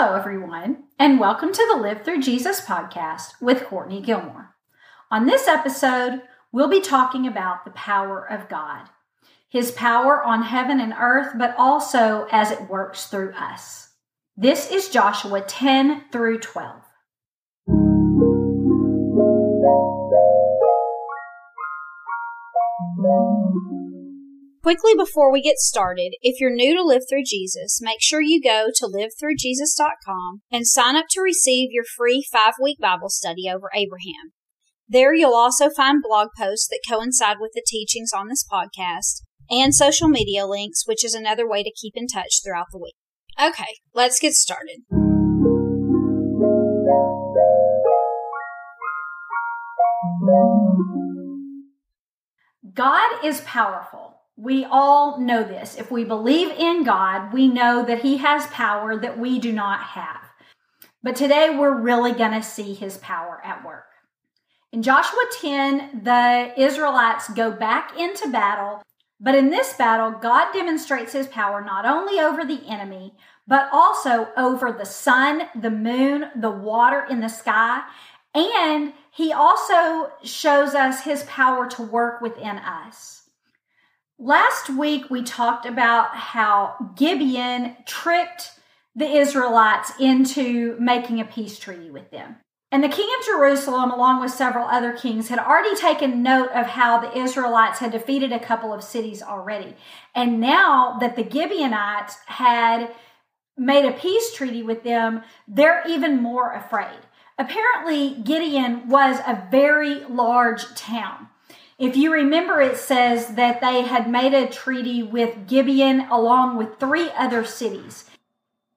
Hello, everyone, and welcome to the Live Through Jesus podcast with Courtney Gilmore. On this episode, we'll be talking about the power of God, His power on heaven and earth, but also as it works through us. This is Joshua 10 through 12. Quickly before we get started, if you're new to Live Through Jesus, make sure you go to livethrujesus.com and sign up to receive your free five week Bible study over Abraham. There you'll also find blog posts that coincide with the teachings on this podcast and social media links, which is another way to keep in touch throughout the week. Okay, let's get started. God is powerful. We all know this. If we believe in God, we know that He has power that we do not have. But today we're really going to see His power at work. In Joshua 10, the Israelites go back into battle, but in this battle, God demonstrates His power not only over the enemy, but also over the sun, the moon, the water in the sky, and He also shows us His power to work within us. Last week, we talked about how Gibeon tricked the Israelites into making a peace treaty with them. And the king of Jerusalem, along with several other kings, had already taken note of how the Israelites had defeated a couple of cities already. And now that the Gibeonites had made a peace treaty with them, they're even more afraid. Apparently, Gibeon was a very large town. If you remember, it says that they had made a treaty with Gibeon along with three other cities.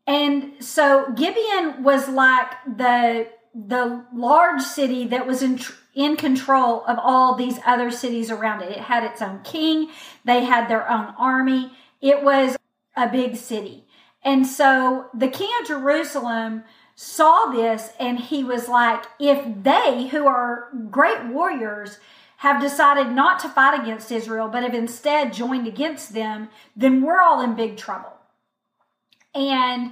And so Gibeon was like the the large city that was in in control of all these other cities around it. It had its own king, they had their own army. It was a big city. And so the king of Jerusalem saw this and he was like, if they who are great warriors have decided not to fight against Israel, but have instead joined against them, then we're all in big trouble. And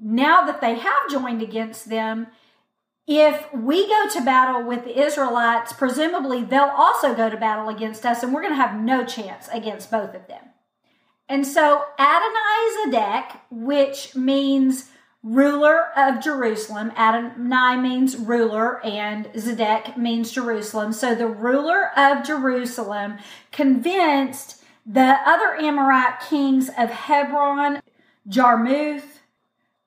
now that they have joined against them, if we go to battle with the Israelites, presumably they'll also go to battle against us, and we're going to have no chance against both of them. And so Adonai Zedek, which means ruler of Jerusalem. Adonai means ruler and Zedek means Jerusalem. So the ruler of Jerusalem convinced the other Amorite kings of Hebron, Jarmuth,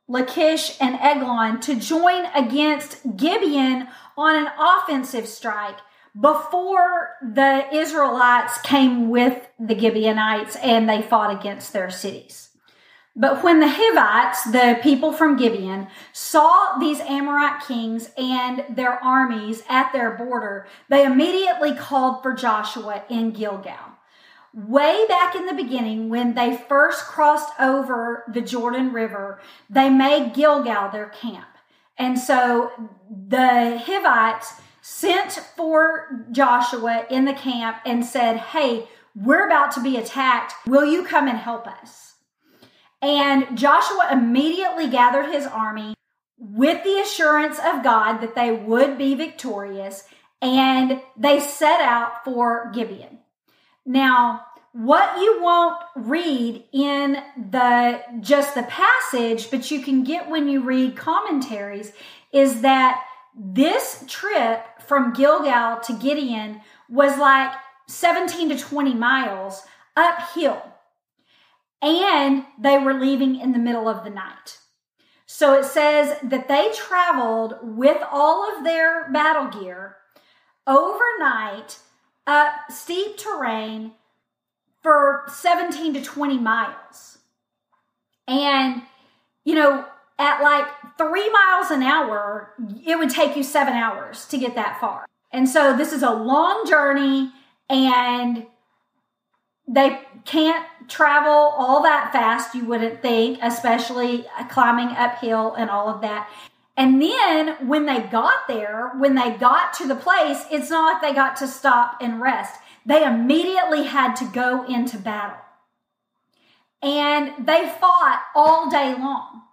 Lachish, and Eglon to join against Gibeon on an offensive strike before the Israelites came with the Gibeonites and they fought against their cities. But when the Hivites, the people from Gibeon, saw these Amorite kings and their armies at their border, they immediately called for Joshua in Gilgal. Way back in the beginning, when they first crossed over the Jordan River, they made Gilgal their camp. And so the Hivites sent for Joshua in the camp and said, Hey, we're about to be attacked. Will you come and help us? And Joshua immediately gathered his army with the assurance of God that they would be victorious, and they set out for Gibeon. Now, what you won't read in the just the passage, but you can get when you read commentaries, is that this trip from Gilgal to Gibeon was like 17 to 20 miles uphill and they were leaving in the middle of the night. So it says that they traveled with all of their battle gear overnight up steep terrain for 17 to 20 miles. And, you know, at like three miles an hour, it would take you seven hours to get that far. And so this is a long journey and they can't travel all that fast, you wouldn't think, especially uh, climbing uphill and all of that. And then when they got there, when they got to the place, it's not like they got to stop and rest. They immediately had to go into battle. And they fought all day long.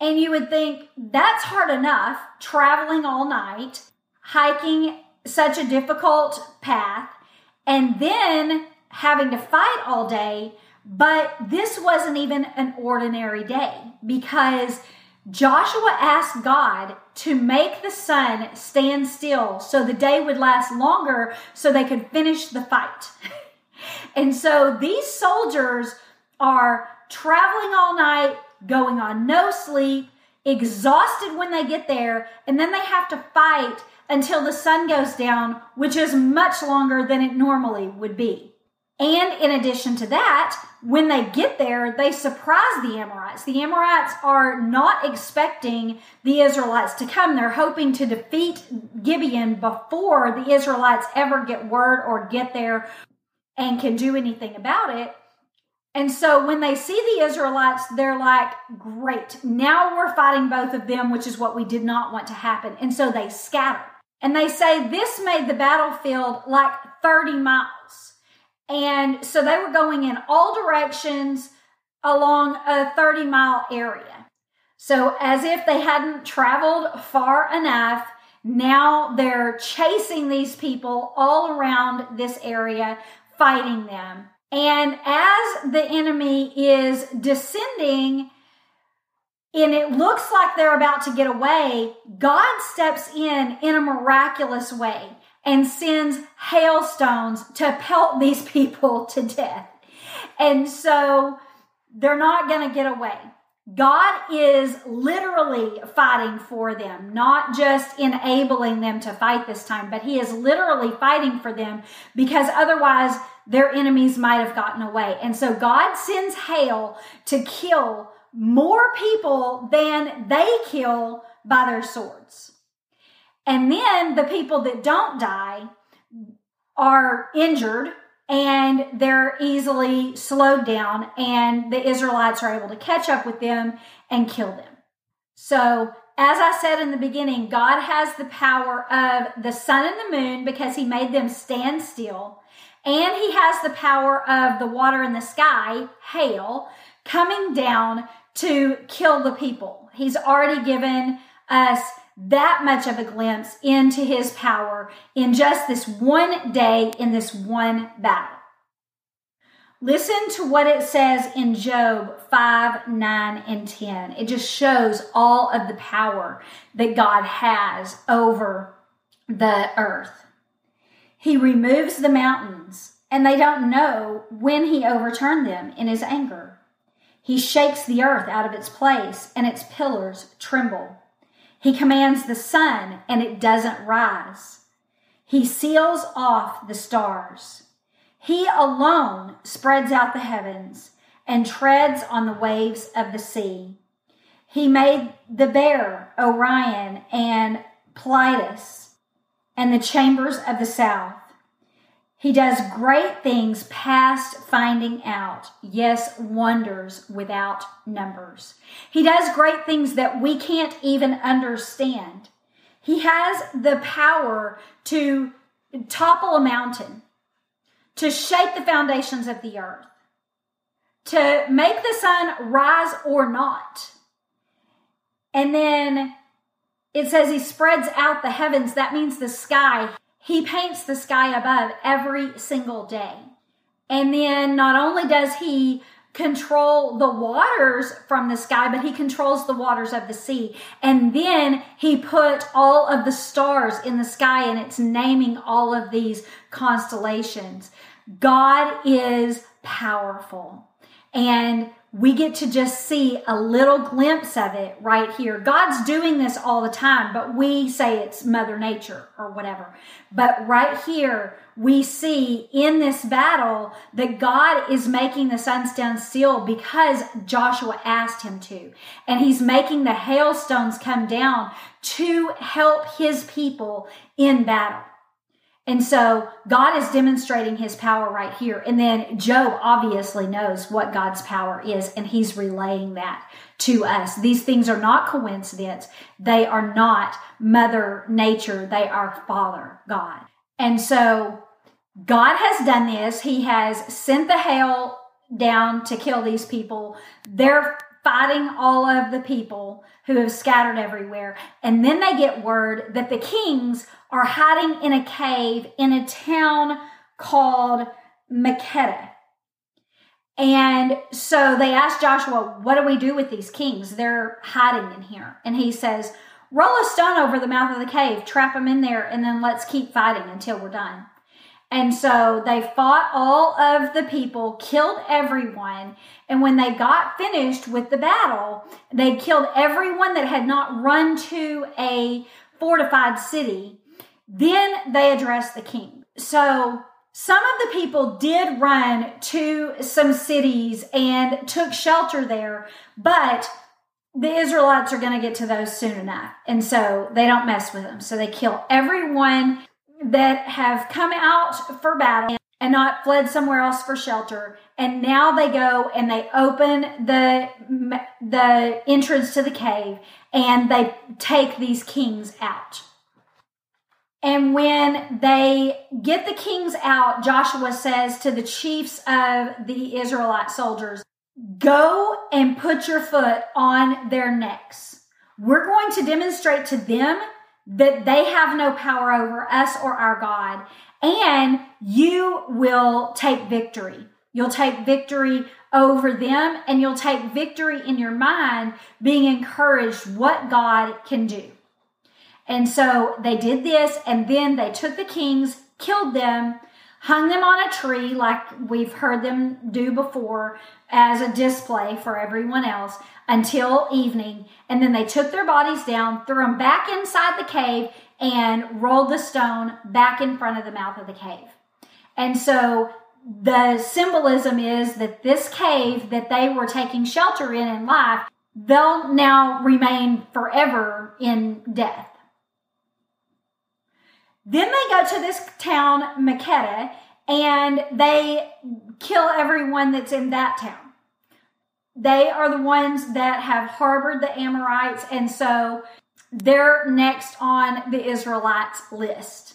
And you would think that's hard enough, traveling all night, hiking such a difficult path, and then having to fight all day. But this wasn't even an ordinary day because Joshua asked God to make the sun stand still so the day would last longer so they could finish the fight. and so these soldiers are traveling all night, going on no sleep, exhausted when they get there, and then they have to fight until the sun goes down, which is much longer than it normally would be. And in addition to that, when they get there, they surprise the Amorites. The Amorites are not expecting the Israelites to come. They're hoping to defeat Gibeon before the Israelites ever get word or get there and can do anything about it. And so when they see the Israelites, they're like, great, now we're fighting both of them, which is what we did not want to happen. And so they scatter. And they say this made the battlefield like 30 miles. And so they were going in all directions along a 30 mile area. So as if they hadn't traveled far enough, now they're chasing these people all around this area, fighting them. And as the enemy is descending, and it looks like they're about to get away, God steps in in a miraculous way and sends hailstones to pelt these people to death. And so they're not going to get away. God is literally fighting for them, not just enabling them to fight this time, but He is literally fighting for them because otherwise their enemies might have gotten away. And so God sends hail to kill more people than they kill by their swords. And then the people that don't die are injured and they're easily slowed down, and the Israelites are able to catch up with them and kill them. So, as I said in the beginning, God has the power of the sun and the moon because he made them stand still. And he has the power of the water in the sky, hail, coming down to kill the people. He's already given us that much of a glimpse into his power in just this one day, in this one battle. Listen to what it says in Job 5, 9, and 10. It just shows all of the power that God has over the earth. He removes the mountains, and they don't know when he overturned them in his anger. He shakes the earth out of its place, and its pillars tremble. He commands the sun, and it doesn't rise. He seals off the stars. He alone spreads out the heavens and treads on the waves of the sea. He made the bear, Orion, and Pleiades and the chambers of the south. He does great things past finding out. Yes, wonders without numbers. He does great things that we can't even understand. He has the power to topple a mountain, to shake the foundations of the earth, to make the sun rise or not. And then it says he spreads out the heavens. That means the sky. He paints the sky above every single day. And then not only does he control the waters from the sky, but he controls the waters of the sea. And then he put all of the stars in the sky and it's naming all of these constellations. God is powerful. And we get to just see a little glimpse of it right here. God's doing this all the time, but we say it's Mother Nature or whatever. But right here, we see in this battle that God is making the sun stand still because Joshua asked him to. And he's making the hailstones come down to help his people in battle. And so God is demonstrating his power right here. And then Job obviously knows what God's power is, and he's relaying that to us. These things are not coincidence. They are not Mother Nature. They are Father God. And so God has done this. He has sent the hail down to kill these people. They're fighting all of the people who have scattered everywhere. And then they get word that the kings are hiding in a cave in a town called Makkedah. And so they asked Joshua, What do we do with these kings? They're hiding in here. And he says, Roll a stone over the mouth of the cave, trap them in there, and then let's keep fighting until we're done. And so they fought all of the people, killed everyone. And when they got finished with the battle, they killed everyone that had not run to a fortified city. Then they addressed the king. So some of the people did run to some cities and took shelter there, but the Israelites are going to get to those soon enough. And so they don't mess with them. So they kill everyone that have come out for battle and not fled somewhere else for shelter. And now they go and they open the, the entrance to the cave and they take these kings out. And when they get the kings out, Joshua says to the chiefs of the Israelite soldiers, Go and put your foot on their necks. We're going to demonstrate to them that they have no power over us or our God, and you will take victory. You'll take victory over them, and you'll take victory in your mind, being encouraged what God can do. And so they did this, and then they took the kings, killed them, hung them on a tree like we've heard them do before as a display for everyone else until evening. And then they took their bodies down, threw them back inside the cave, and rolled the stone back in front of the mouth of the cave. And so the symbolism is that this cave that they were taking shelter in in life, they'll now remain forever in death. Then they go to this town, Makkedah, and they kill everyone that's in that town. They are the ones that have harbored the Amorites, and so they're next on the Israelites list.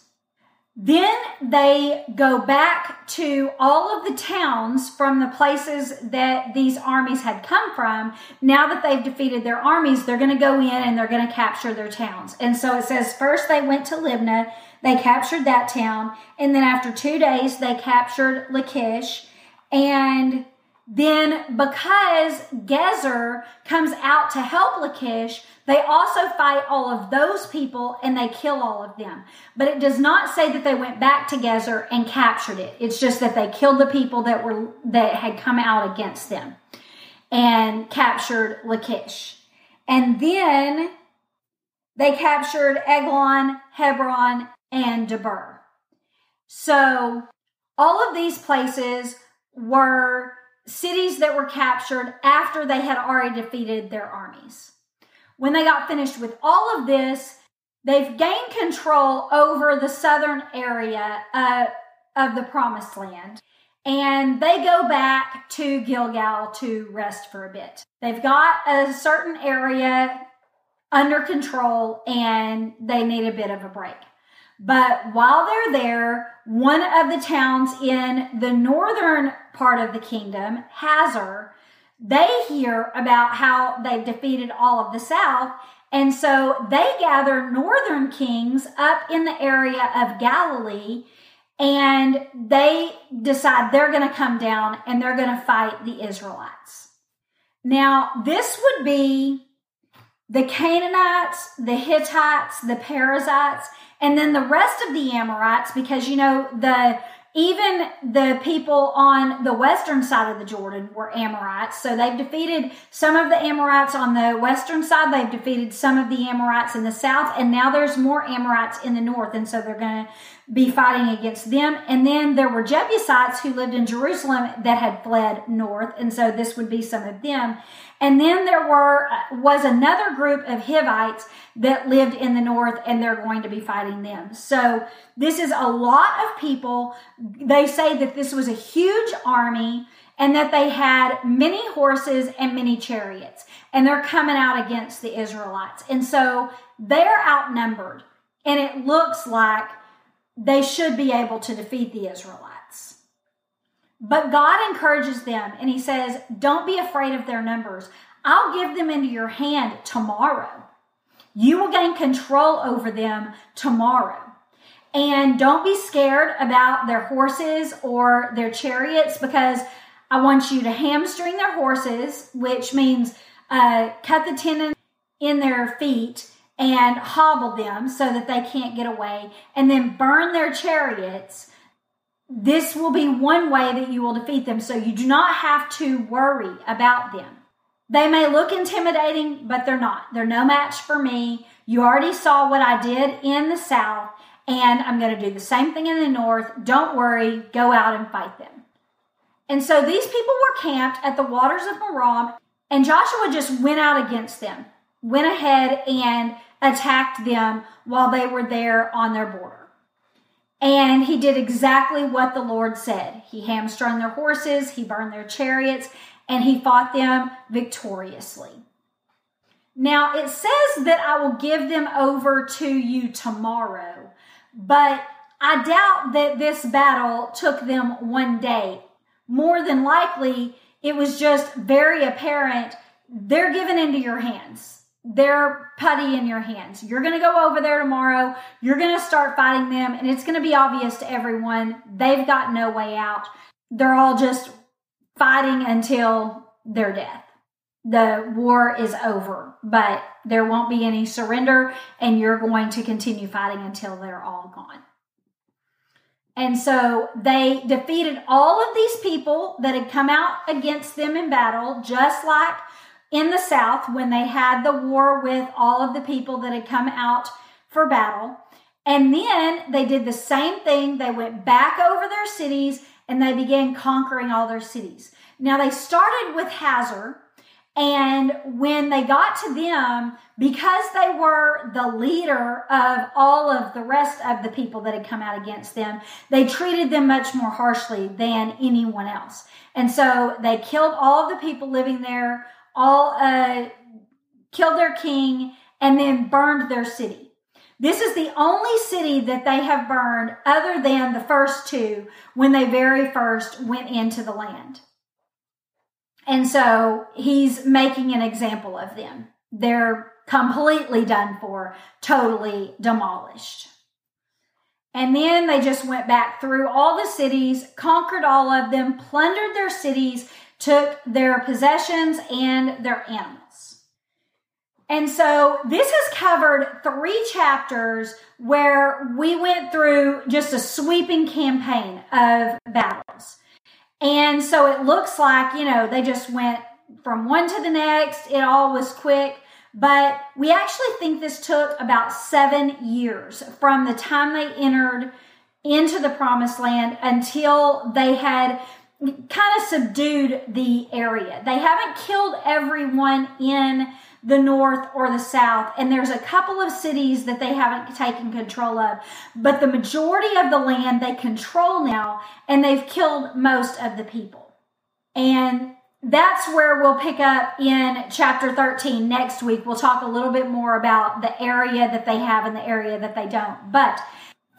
Then they go back to all of the towns from the places that these armies had come from. Now that they've defeated their armies, they're going to go in and they're going to capture their towns. And so it says first they went to Libnah, they captured that town, and then after two days they captured Lachish. And then because Gezer comes out to help Lachish, they also fight all of those people and they kill all of them. But it does not say that they went back to Gezer and captured it. It's just that they killed the people that were that had come out against them and captured Lachish. And then they captured Eglon, Hebron, and Debir. So all of these places were cities that were captured after they had already defeated their armies. When they got finished with all of this, they've gained control over the southern area uh, of the promised land. And they go back to Gilgal to rest for a bit. They've got a certain area under control and they need a bit of a break. But while they're there, one of the towns in the northern part of the kingdom, Hazor, they hear about how they've defeated all of the south. And so they gather northern kings up in the area of Galilee and they decide they're going to come down and they're going to fight the Israelites. Now, this would be the Canaanites, the Hittites, the Perizzites, and then the rest of the Amorites, because you know, the even the people on the western side of the Jordan were Amorites. So they've defeated some of the Amorites on the western side. They've defeated some of the Amorites in the south. And now there's more Amorites in the north. And so they're going to be fighting against them. And then there were Jebusites who lived in Jerusalem that had fled north. And so this would be some of them. And then there were, uh, was another group of Hivites that lived in the north and they're going to be fighting them. So this is a lot of people. They say that this was a huge army and that they had many horses and many chariots and they're coming out against the Israelites. And so they're outnumbered and it looks like they should be able to defeat the Israelites. But God encourages them and he says, Don't be afraid of their numbers. I'll give them into your hand tomorrow. You will gain control over them tomorrow. And don't be scared about their horses or their chariots because I want you to hamstring their horses, which means uh, cut the tendon in their feet and hobble them so that they can't get away, and then burn their chariots. This will be one way that you will defeat them. So you do not have to worry about them. They may look intimidating, but they're not. They're no match for me. You already saw what I did in the South, and I'm going to do the same thing in the North. Don't worry, go out and fight them. And so these people were camped at the waters of Merom, and Joshua just went out against them, went ahead and attacked them while they were there on their border. And he did exactly what the Lord said. He hamstrung their horses, he burned their chariots, and he fought them victoriously. Now it says that I will give them over to you tomorrow, but I doubt that this battle took them one day. More than likely, it was just very apparent they're given into your hands. They're putty in your hands. You're going to go over there tomorrow. You're going to start fighting them, and it's going to be obvious to everyone they've got no way out. They're all just fighting until their death. The war is over, but there won't be any surrender, and you're going to continue fighting until they're all gone. And so they defeated all of these people that had come out against them in battle, just like in the South when they had the war with all of the people that had come out for battle. And then they did the same thing. They went back over their cities and they began conquering all their cities. Now they started with Hazor, and when they got to them, because they were the leader of all of the rest of the people that had come out against them, they treated them much more harshly than anyone else. And so they killed all of the people living there, all uh, killed their king, and then burned their city. This is the only city that they have burned other than the first two when they very first went into the land. And so he's making an example of them. They're completely done for, totally demolished. And then they just went back through all the cities, conquered all of them, plundered their cities, took their possessions and their animals. And so this has covered three chapters where we went through just a sweeping campaign of battles. And so it looks like, you know, they just went from one to the next. It all was quick. But we actually think this took about seven years from the time they entered into the promised land until they had kind of subdued the area. They haven't killed everyone in the north or the south. And there's a couple of cities that they haven't taken control of. But the majority of the land they control now, and they've killed most of the people. And that's where we'll pick up in chapter 13 next week. We'll talk a little bit more about the area that they have and the area that they don't. But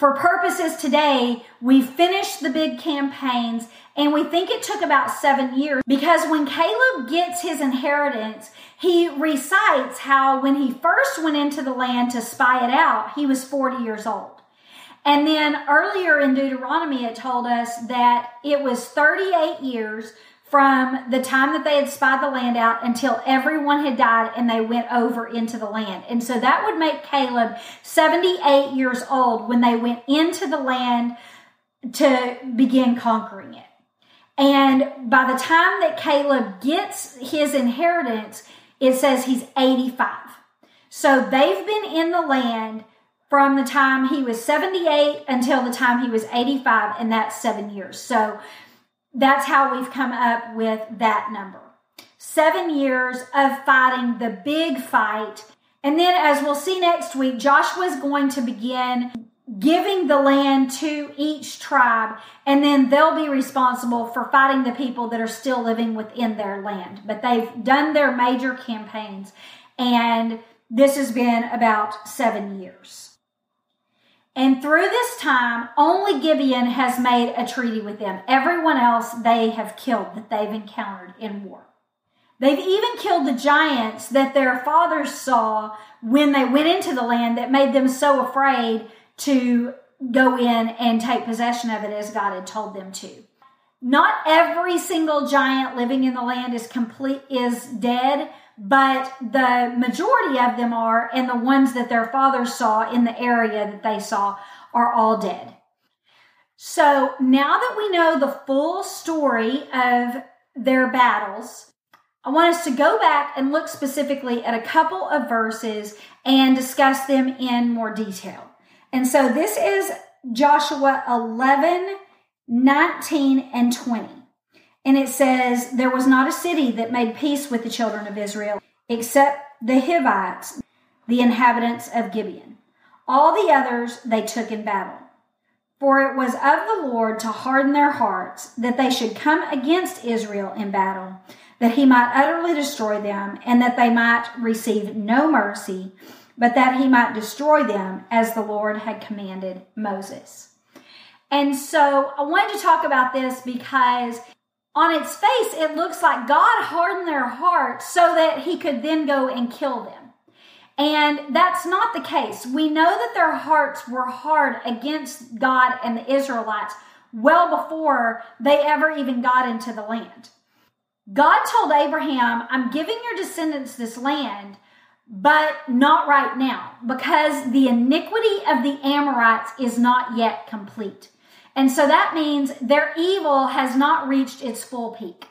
for purposes today, we finished the big campaigns and we think it took about seven years because when Caleb gets his inheritance, he recites how when he first went into the land to spy it out, he was 40 years old. And then earlier in Deuteronomy, it told us that it was 38 years from the time that they had spied the land out until everyone had died and they went over into the land. And so that would make Caleb 78 years old when they went into the land to begin conquering it. And by the time that Caleb gets his inheritance, it says he's 85. So they've been in the land from the time he was 78 until the time he was 85, and that's seven years. So that's how we've come up with that number. Seven years of fighting the big fight. And then, as we'll see next week, Joshua is going to begin giving the land to each tribe, and then they'll be responsible for fighting the people that are still living within their land. But they've done their major campaigns, and this has been about seven years. And through this time, only Gibeon has made a treaty with them. Everyone else they have killed that they've encountered in war. They've even killed the giants that their fathers saw when they went into the land that made them so afraid to go in and take possession of it as God had told them to. Not every single giant living in the land is complete is dead, but the majority of them are, and the ones that their fathers saw in the area that they saw are all dead. So now that we know the full story of their battles, I want us to go back and look specifically at a couple of verses and discuss them in more detail. And so this is Joshua 11, 19, and 20. And it says, There was not a city that made peace with the children of Israel except the Hivites, the inhabitants of Gibeon. All the others they took in battle. For it was of the Lord to harden their hearts that they should come against Israel in battle, that he might utterly destroy them, and that they might receive no mercy, but that he might destroy them as the Lord had commanded Moses. And so I wanted to talk about this because on its face, it looks like God hardened their hearts so that he could then go and kill them. And that's not the case. We know that their hearts were hard against God and the Israelites well before they ever even got into the land. God told Abraham, I'm giving your descendants this land, but not right now, because the iniquity of the Amorites is not yet complete. And so that means their evil has not reached its full peak.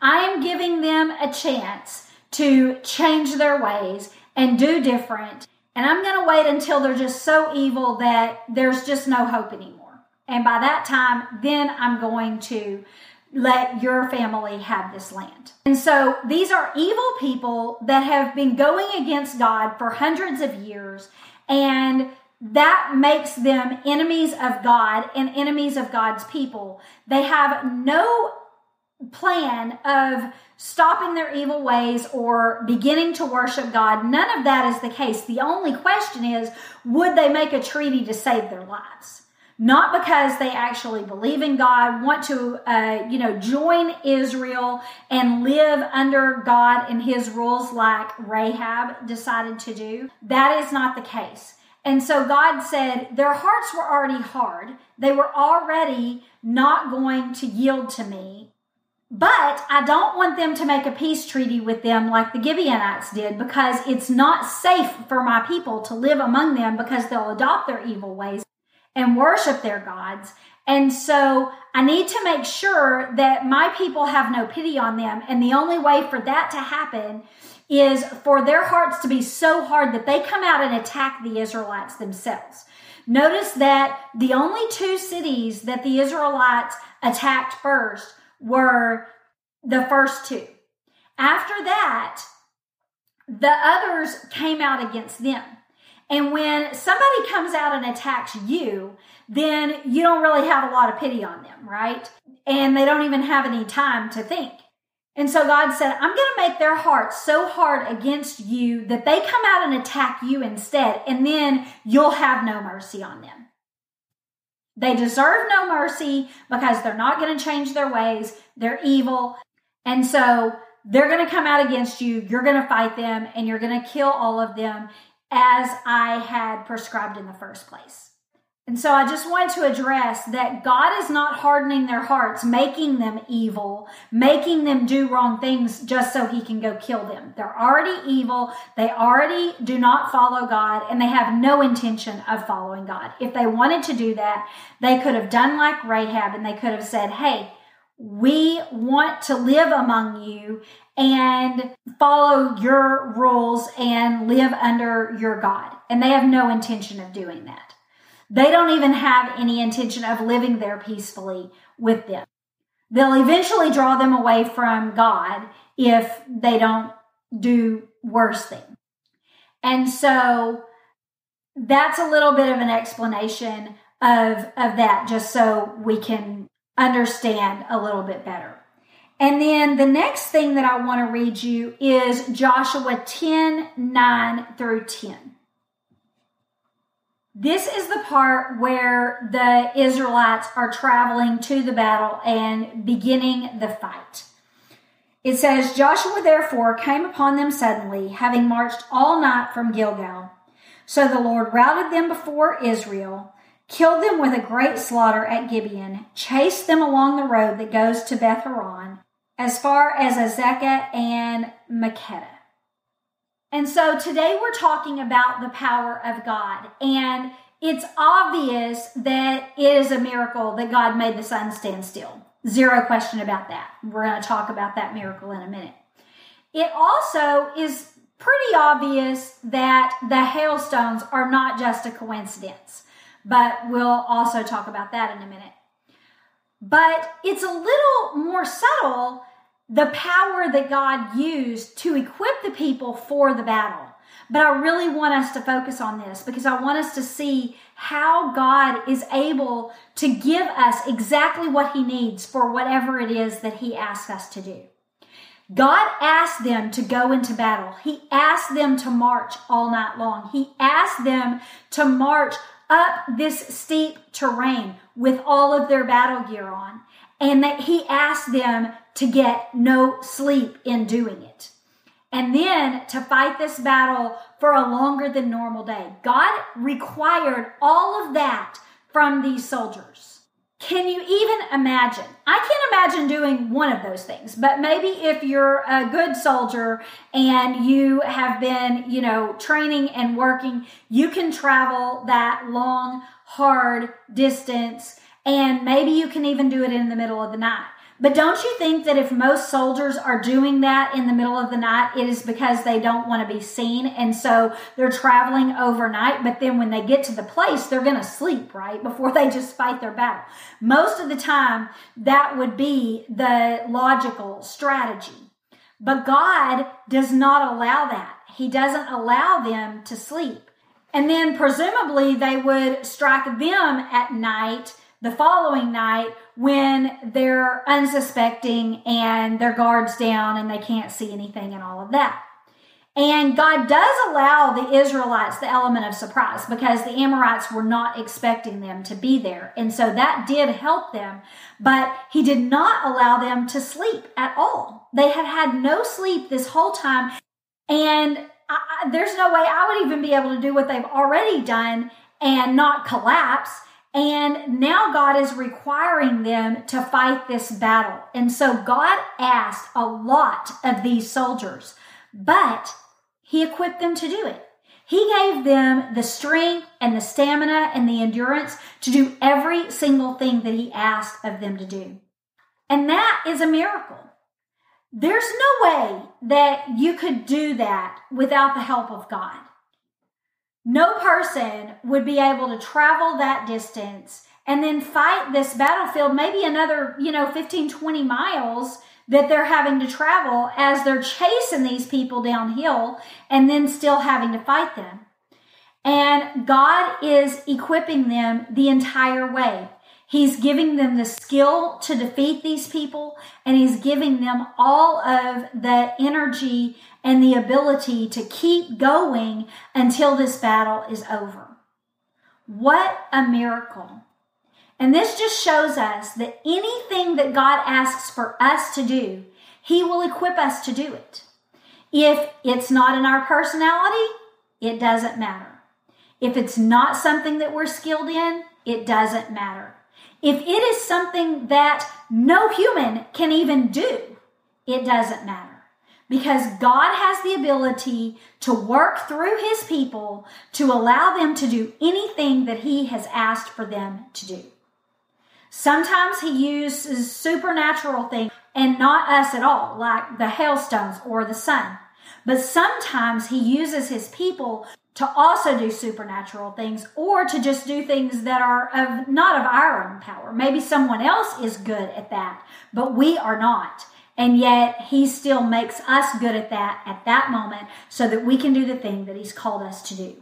I am giving them a chance to change their ways and do different. And I'm going to wait until they're just so evil that there's just no hope anymore. And by that time, then I'm going to let your family have this land. And so these are evil people that have been going against God for hundreds of years. And that makes them enemies of God and enemies of God's people. They have no plan of stopping their evil ways or beginning to worship God. None of that is the case. The only question is, would they make a treaty to save their lives? Not because they actually believe in God, want to, uh, you know, join Israel and live under God and His rules like Rahab decided to do. That is not the case. And so God said their hearts were already hard. They were already not going to yield to me. But I don't want them to make a peace treaty with them like the Gibeonites did because it's not safe for my people to live among them because they'll adopt their evil ways and worship their gods. And so I need to make sure that my people have no pity on them. And the only way for that to happen is for their hearts to be so hard that they come out and attack the Israelites themselves. Notice that the only two cities that the Israelites attacked first were the first two. After that, the others came out against them. And when somebody comes out and attacks you, then you don't really have a lot of pity on them, right? And they don't even have any time to think. And so God said, I'm going to make their hearts so hard against you that they come out and attack you instead, and then you'll have no mercy on them. They deserve no mercy because they're not going to change their ways. They're evil. And so they're going to come out against you. You're going to fight them and you're going to kill all of them as I had prescribed in the first place. And so I just want to address that God is not hardening their hearts, making them evil, making them do wrong things just so he can go kill them. They're already evil. They already do not follow God and they have no intention of following God. If they wanted to do that, they could have done like Rahab and they could have said, Hey, we want to live among you and follow your rules and live under your God. And they have no intention of doing that. They don't even have any intention of living there peacefully with them. They'll eventually draw them away from God if they don't do worse things. And so that's a little bit of an explanation of, of that, just so we can understand a little bit better. And then the next thing that I want to read you is Joshua 10 9 through 10. This is the part where the Israelites are traveling to the battle and beginning the fight. It says, Joshua therefore came upon them suddenly, having marched all night from Gilgal. So the Lord routed them before Israel, killed them with a great slaughter at Gibeon, chased them along the road that goes to Beth Horon, as far as Azekah and Makkedah. And so today we're talking about the power of God. And it's obvious that it is a miracle that God made the sun stand still. Zero question about that. We're going to talk about that miracle in a minute. It also is pretty obvious that the hailstones are not just a coincidence, but we'll also talk about that in a minute. But it's a little more subtle the power that God used to equip the people for the battle. But I really want us to focus on this because I want us to see how God is able to give us exactly what He needs for whatever it is that He asks us to do. God asked them to go into battle. He asked them to march all night long. He asked them to march up this steep terrain with all of their battle gear on. And that he asked them to get no sleep in doing it and then to fight this battle for a longer than normal day. God required all of that from these soldiers. Can you even imagine? I can't imagine doing one of those things, but maybe if you're a good soldier and you have been, you know, training and working, you can travel that long, hard distance and maybe you can even do it in the middle of the night. But don't you think that if most soldiers are doing that in the middle of the night, it is because they don't want to be seen. And so they're traveling overnight. But then when they get to the place, they're going to sleep, right? Before they just fight their battle. Most of the time, that would be the logical strategy. But God does not allow that. He doesn't allow them to sleep. And then presumably they would strike them at night the following night when they're unsuspecting and their guards down and they can't see anything and all of that. And God does allow the Israelites the element of surprise because the Amorites were not expecting them to be there. And so that did help them, but He did not allow them to sleep at all. They had had no sleep this whole time. And I, there's no way I would even be able to do what they've already done and not collapse. And now God is requiring them to fight this battle. And so God asked a lot of these soldiers, but he equipped them to do it. He gave them the strength and the stamina and the endurance to do every single thing that he asked of them to do. And that is a miracle. There's no way that you could do that without the help of God. No person would be able to travel that distance and then fight this battlefield, maybe another, you know, 15, 20 miles that they're having to travel as they're chasing these people downhill and then still having to fight them. And God is equipping them the entire way. He's giving them the skill to defeat these people and he's giving them all of the energy and the ability to keep going until this battle is over. What a miracle. And this just shows us that anything that God asks for us to do, he will equip us to do it. If it's not in our personality, it doesn't matter. If it's not something that we're skilled in, it doesn't matter. If it is something that no human can even do, it doesn't matter. Because God has the ability to work through his people to allow them to do anything that he has asked for them to do. Sometimes he uses supernatural things and not us at all, like the hailstones or the sun. But sometimes he uses his people to also do supernatural things or to just do things that are of not of our own power. Maybe someone else is good at that, but we are not. And yet he still makes us good at that at that moment so that we can do the thing that he's called us to do.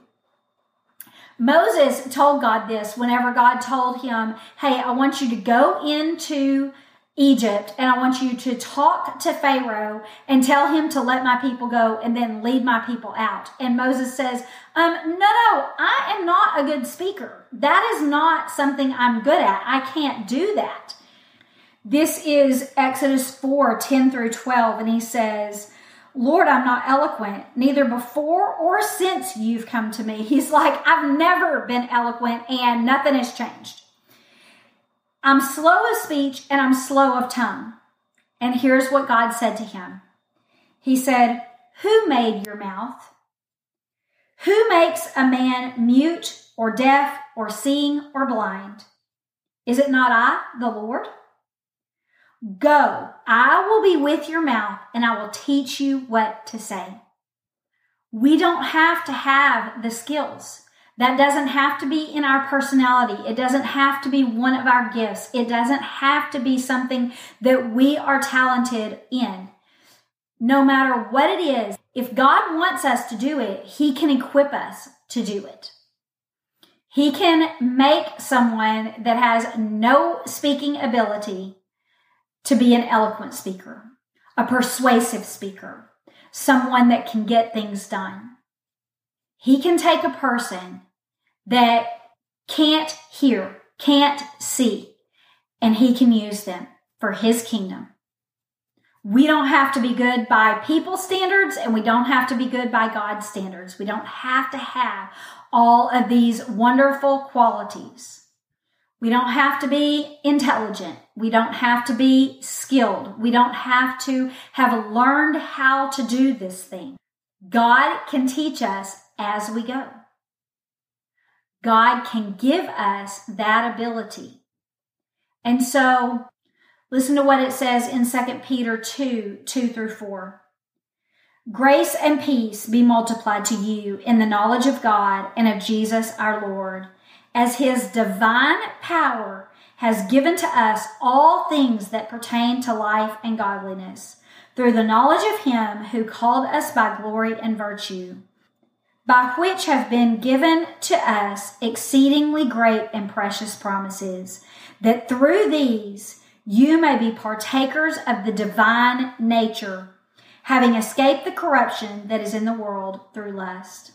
Moses told God this whenever God told him, Hey, I want you to go into Egypt and I want you to talk to Pharaoh and tell him to let my people go and then lead my people out. And Moses says, um, no, no, I am not a good speaker. That is not something I'm good at. I can't do that. This is Exodus 4 10 through 12, and he says, Lord, I'm not eloquent, neither before or since you've come to me. He's like, I've never been eloquent and nothing has changed. I'm slow of speech and I'm slow of tongue. And here's what God said to him He said, Who made your mouth? Who makes a man mute or deaf or seeing or blind? Is it not I, the Lord? Go, I will be with your mouth and I will teach you what to say. We don't have to have the skills. That doesn't have to be in our personality. It doesn't have to be one of our gifts. It doesn't have to be something that we are talented in. No matter what it is, if God wants us to do it, He can equip us to do it. He can make someone that has no speaking ability to be an eloquent speaker, a persuasive speaker, someone that can get things done. He can take a person that can't hear, can't see, and he can use them for his kingdom. We don't have to be good by people standards and we don't have to be good by God's standards. We don't have to have all of these wonderful qualities. We don't have to be intelligent. We don't have to be skilled. We don't have to have learned how to do this thing. God can teach us as we go. God can give us that ability. And so, listen to what it says in 2 Peter 2 2 through 4. Grace and peace be multiplied to you in the knowledge of God and of Jesus our Lord, as his divine power has given to us all things that pertain to life and godliness, through the knowledge of him who called us by glory and virtue by which have been given to us exceedingly great and precious promises, that through these you may be partakers of the divine nature, having escaped the corruption that is in the world through lust.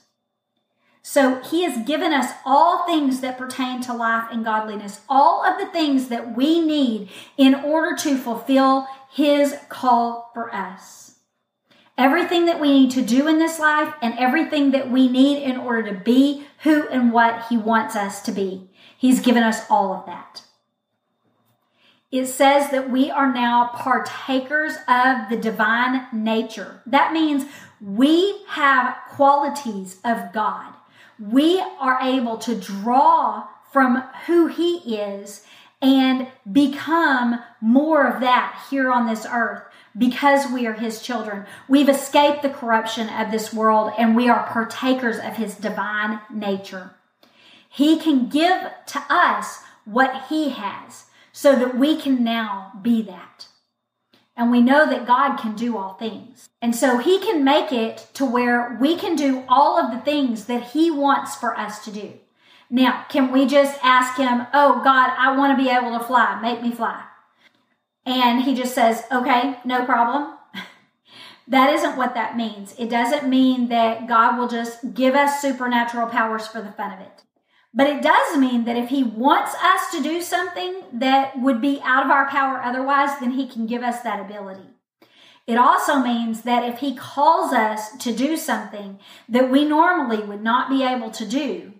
So he has given us all things that pertain to life and godliness, all of the things that we need in order to fulfill his call for us everything that we need to do in this life and everything that we need in order to be who and what He wants us to be. He's given us all of that. It says that we are now partakers of the divine nature. That means we have qualities of God. We are able to draw from who He is and become more of that here on this earth because we are his children. We've escaped the corruption of this world and we are partakers of his divine nature. He can give to us what he has so that we can now be that. And we know that God can do all things. And so he can make it to where we can do all of the things that he wants for us to do. Now, can we just ask him, Oh God, I want to be able to fly. Make me fly. And he just says, okay, no problem. that isn't what that means. It doesn't mean that God will just give us supernatural powers for the fun of it. But it does mean that if he wants us to do something that would be out of our power otherwise, then he can give us that ability. It also means that if he calls us to do something that we normally would not be able to do,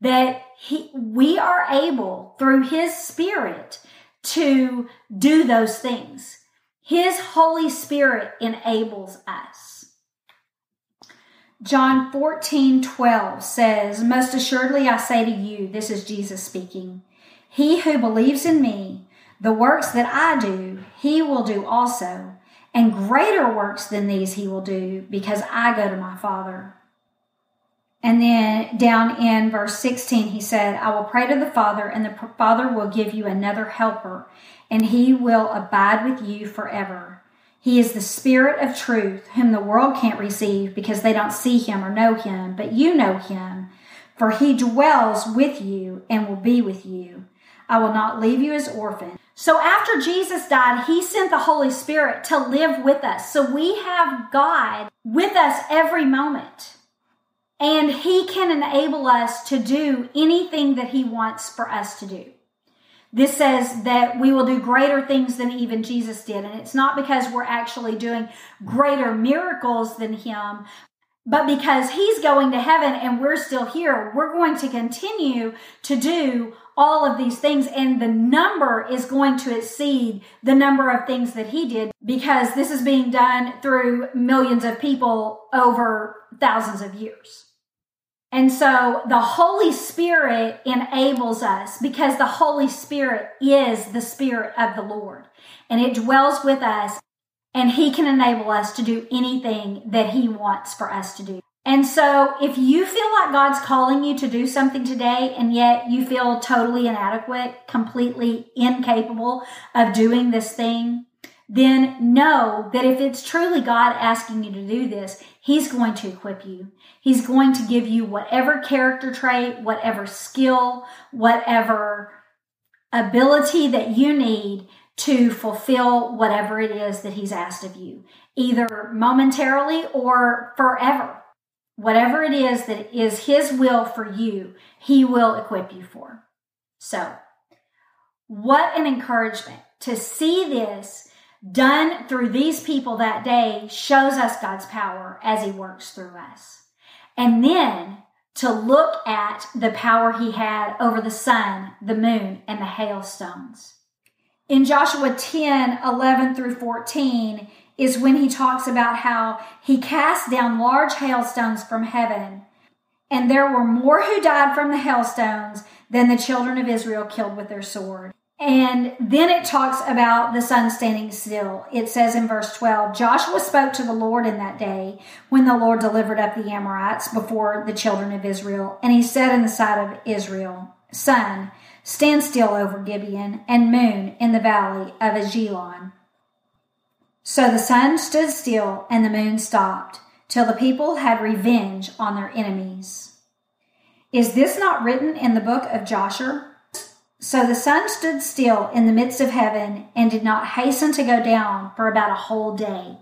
that he, we are able through his spirit to do those things. His Holy Spirit enables us. John 14, 12 says, Most assuredly I say to you, this is Jesus speaking, he who believes in me, the works that I do, he will do also, and greater works than these he will do, because I go to my Father. And then down in verse 16, he said, I will pray to the Father, and the Father will give you another helper, and he will abide with you forever. He is the Spirit of truth, whom the world can't receive because they don't see him or know him, but you know him, for he dwells with you and will be with you. I will not leave you as orphans. So after Jesus died, he sent the Holy Spirit to live with us. So we have God with us every moment. And He can enable us to do anything that He wants for us to do. This says that we will do greater things than even Jesus did. And it's not because we're actually doing greater miracles than him, but because he's going to heaven and we're still here, we're going to continue to do all of these things and the number is going to exceed the number of things that he did because this is being done through millions of people over thousands of years. And so the Holy Spirit enables us because the Holy Spirit is the Spirit of the Lord and it dwells with us and he can enable us to do anything that he wants for us to do. And so if you feel like God's calling you to do something today and yet you feel totally inadequate, completely incapable of doing this thing, then know that if it's truly God asking you to do this, He's going to equip you. He's going to give you whatever character trait, whatever skill, whatever ability that you need to fulfill whatever it is that He's asked of you, either momentarily or forever. Whatever it is that is His will for you, He will equip you for. So, what an encouragement to see this done through these people that day shows us God's power as He works through us. And then to look at the power He had over the sun, the moon, and the hailstones. In Joshua 10 11 through 14, is when he talks about how he cast down large hailstones from heaven. And there were more who died from the hailstones than the children of Israel killed with their sword. And then it talks about the sun standing still. It says in verse 12, Joshua spoke to the Lord in that day when the Lord delivered up the Amorites before the children of Israel. And he said in the sight of Israel, Sun, stand still over Gibeon, and moon in the valley of Ajalon. So the sun stood still and the moon stopped, till the people had revenge on their enemies. Is this not written in the book of Joshua? So the sun stood still in the midst of heaven and did not hasten to go down for about a whole day.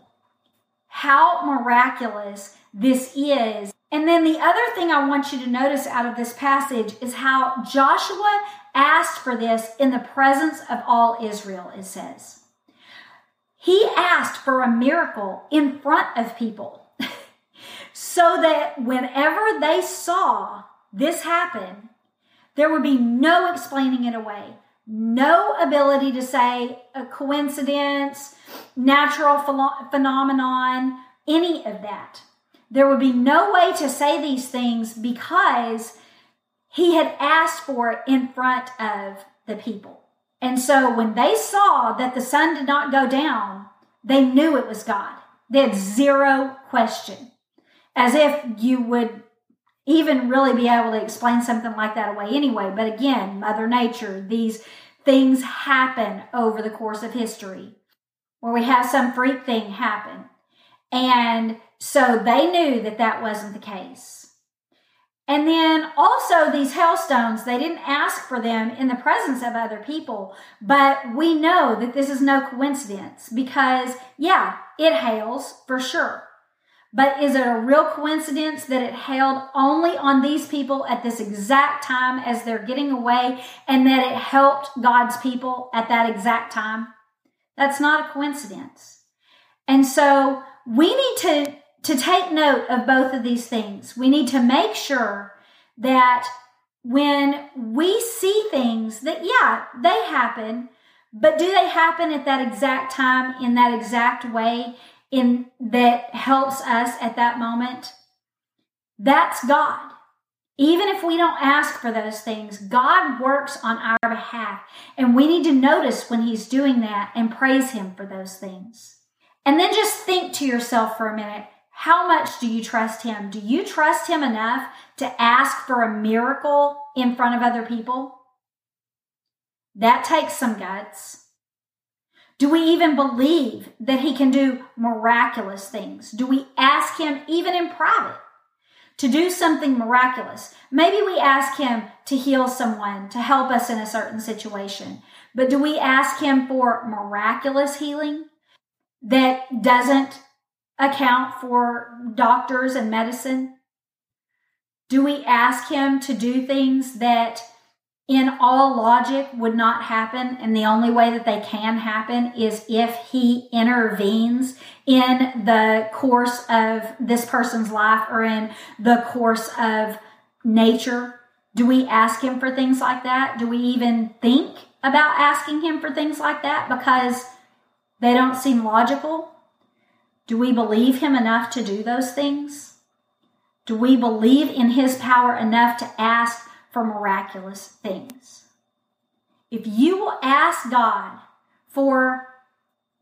How miraculous this is. And then the other thing I want you to notice out of this passage is how Joshua asked for this in the presence of all Israel, it says. He asked for a miracle in front of people so that whenever they saw this happen, there would be no explaining it away, no ability to say a coincidence, natural phenomenon, any of that. There would be no way to say these things because he had asked for it in front of the people. And so when they saw that the sun did not go down, they knew it was God. They had zero question. As if you would even really be able to explain something like that away anyway. But again, Mother Nature, these things happen over the course of history where we have some freak thing happen. And so they knew that that wasn't the case. And then also these hailstones, they didn't ask for them in the presence of other people, but we know that this is no coincidence because yeah, it hails for sure. But is it a real coincidence that it held only on these people at this exact time as they're getting away and that it helped God's people at that exact time? That's not a coincidence. And so we need to to take note of both of these things. We need to make sure that when we see things that, yeah, they happen, but do they happen at that exact time in that exact way in that helps us at that moment? That's God. Even if we don't ask for those things, God works on our behalf. And we need to notice when He's doing that and praise Him for those things. And then just think to yourself for a minute how much do you trust him? Do you trust him enough to ask for a miracle in front of other people? That takes some guts. Do we even believe that he can do miraculous things? Do we ask him even in private to do something miraculous? Maybe we ask him to heal someone, to help us in a certain situation. But do we ask him for miraculous healing that doesn't account for doctors and medicine? Do we ask him to do things that in all logic would not happen. And the only way that they can happen is if he intervenes in the course of this person's life or in the course of nature. Do we ask him for things like that? Do we even think about asking him for things like that because they don't seem logical? Do we believe him enough to do those things? Do we believe in his power enough to ask for miraculous things. If you will ask God for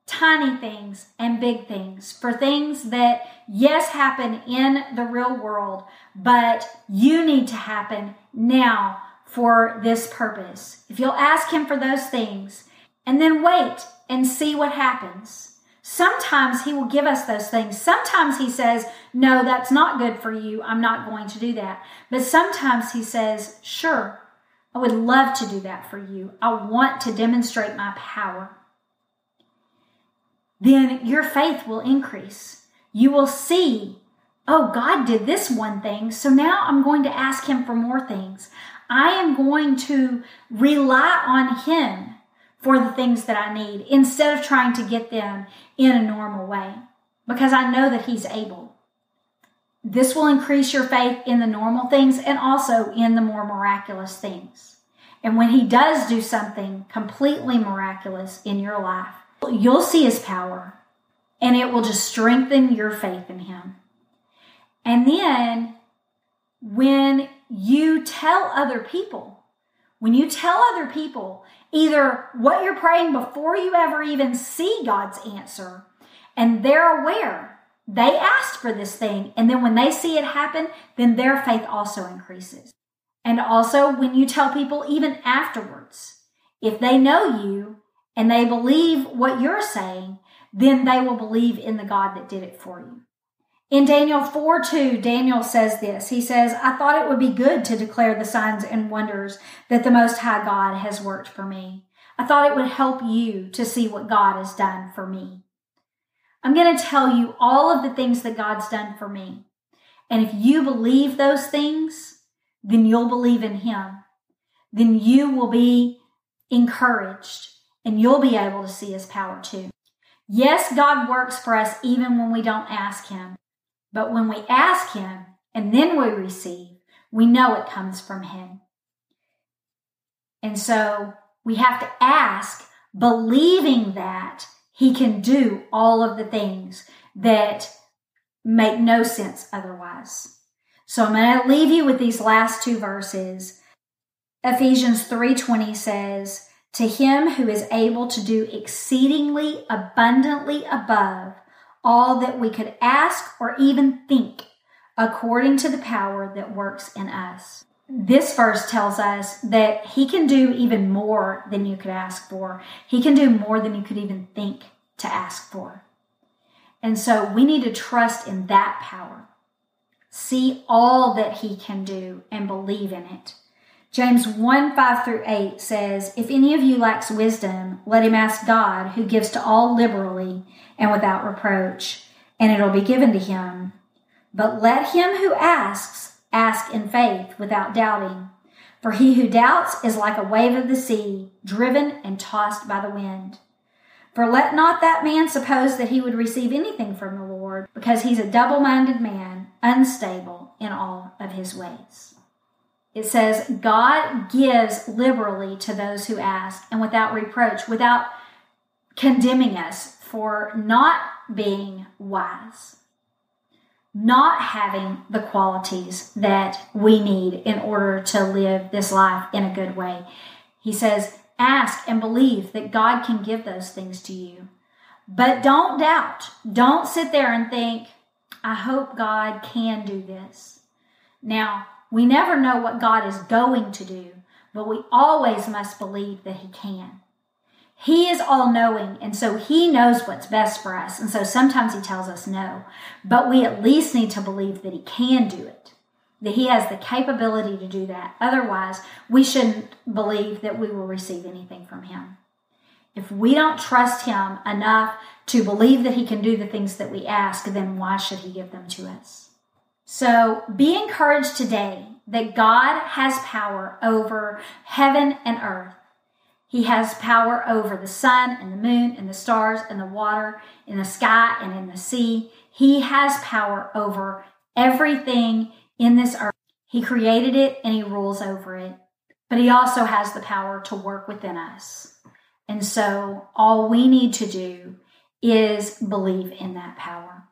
tiny things and big things, for things that, yes, happen in the real world, but you need to happen now for this purpose. If you'll ask Him for those things and then wait and see what happens Sometimes he will give us those things. Sometimes he says, no, that's not good for you. I'm not going to do that. But sometimes he says, sure, I would love to do that for you. I want to demonstrate my power. Then your faith will increase. You will see, oh, God did this one thing. So now I'm going to ask him for more things. I am going to rely on him for the things that I need instead of trying to get them in a normal way because I know that He's able. This will increase your faith in the normal things and also in the more miraculous things. And when He does do something completely miraculous in your life, you'll see His power and it will just strengthen your faith in Him. And then when you tell other people, when you tell other people either what you're praying before you ever even see God's answer, and they're aware they asked for this thing, and then when they see it happen, then their faith also increases. And also, when you tell people even afterwards, if they know you and they believe what you're saying, then they will believe in the God that did it for you. In Daniel 4 2, Daniel says this. He says, I thought it would be good to declare the signs and wonders that the Most High God has worked for me. I thought it would help you to see what God has done for me. I'm going to tell you all of the things that God's done for me. And if you believe those things, then you'll believe in Him. Then you will be encouraged and you'll be able to see His power too. Yes, God works for us even when we don't ask Him. But when we ask Him and then we receive, we know it comes from Him. And so we have to ask, believing that He can do all of the things that make no sense otherwise. So I'm going to leave you with these last two verses. Ephesians 3:20 says, "To him who is able to do exceedingly abundantly above all that we could ask or even think according to the power that works in us. This verse tells us that he can do even more than you could ask for. He can do more than you could even think to ask for. And so we need to trust in that power. See all that he can do and believe in it. James 1 5 through 8 says, If any of you lacks wisdom, let him ask God, who gives to all liberally and without reproach, and it'll be given to him. But let him who asks ask in faith without doubting. For he who doubts is like a wave of the sea, driven and tossed by the wind. For let not that man suppose that he would receive anything from the Lord, because he's a double minded man, unstable in all of his ways. It says, God gives liberally to those who ask and without reproach, without condemning us for not being wise, not having the qualities that we need in order to live this life in a good way. He says, ask and believe that God can give those things to you. But don't doubt. Don't sit there and think, I hope God can do this. Now, we never know what God is going to do, but we always must believe that He can. He is all knowing, and so He knows what's best for us. And so sometimes He tells us no, but we at least need to believe that He can do it, that He has the capability to do that. Otherwise, we shouldn't believe that we will receive anything from Him. If we don't trust Him enough to believe that He can do the things that we ask, then why should He give them to us? So be encouraged today that God has power over heaven and earth. He has power over the sun and the moon and the stars and the water in the sky and in the sea. He has power over everything in this earth. He created it and he rules over it. But he also has the power to work within us. And so all we need to do is believe in that power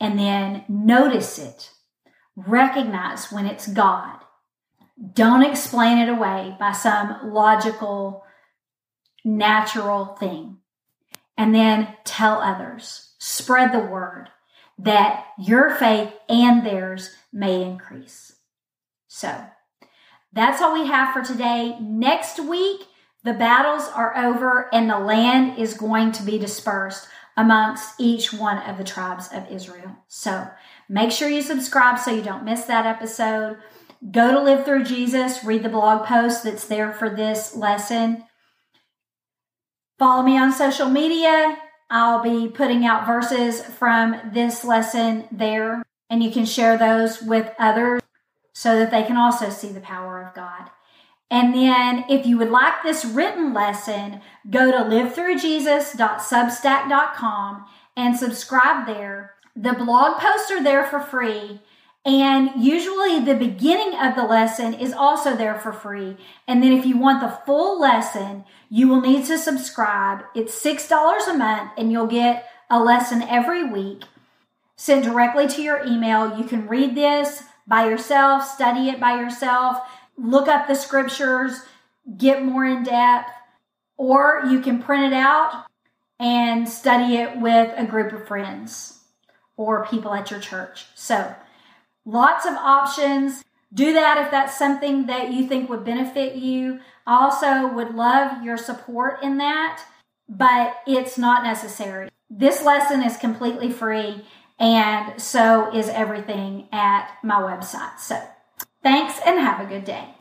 and then notice it. Recognize when it's God. Don't explain it away by some logical, natural thing. And then tell others. Spread the word that your faith and theirs may increase. So that's all we have for today. Next week, the battles are over and the land is going to be dispersed amongst each one of the tribes of Israel. So make sure you subscribe so you don't miss that episode. Go to Live Through Jesus, read the blog post that's there for this lesson. Follow me on social media. I'll be putting out verses from this lesson there, and you can share those with others so that they can also see the power of God. And then if you would like this written lesson, go to livethrujesus.substack.com and subscribe there. The blog posts are there for free. And usually the beginning of the lesson is also there for free. And then if you want the full lesson, you will need to subscribe. It's $6 a month and you'll get a lesson every week sent directly to your email. You can read this by yourself, study it by yourself look up the scriptures, get more in depth, or you can print it out and study it with a group of friends or people at your church. So, lots of options. Do that if that's something that you think would benefit you. I also would love your support in that, but it's not necessary. This lesson is completely free, and so is everything at my website. So, Thanks and have a good day.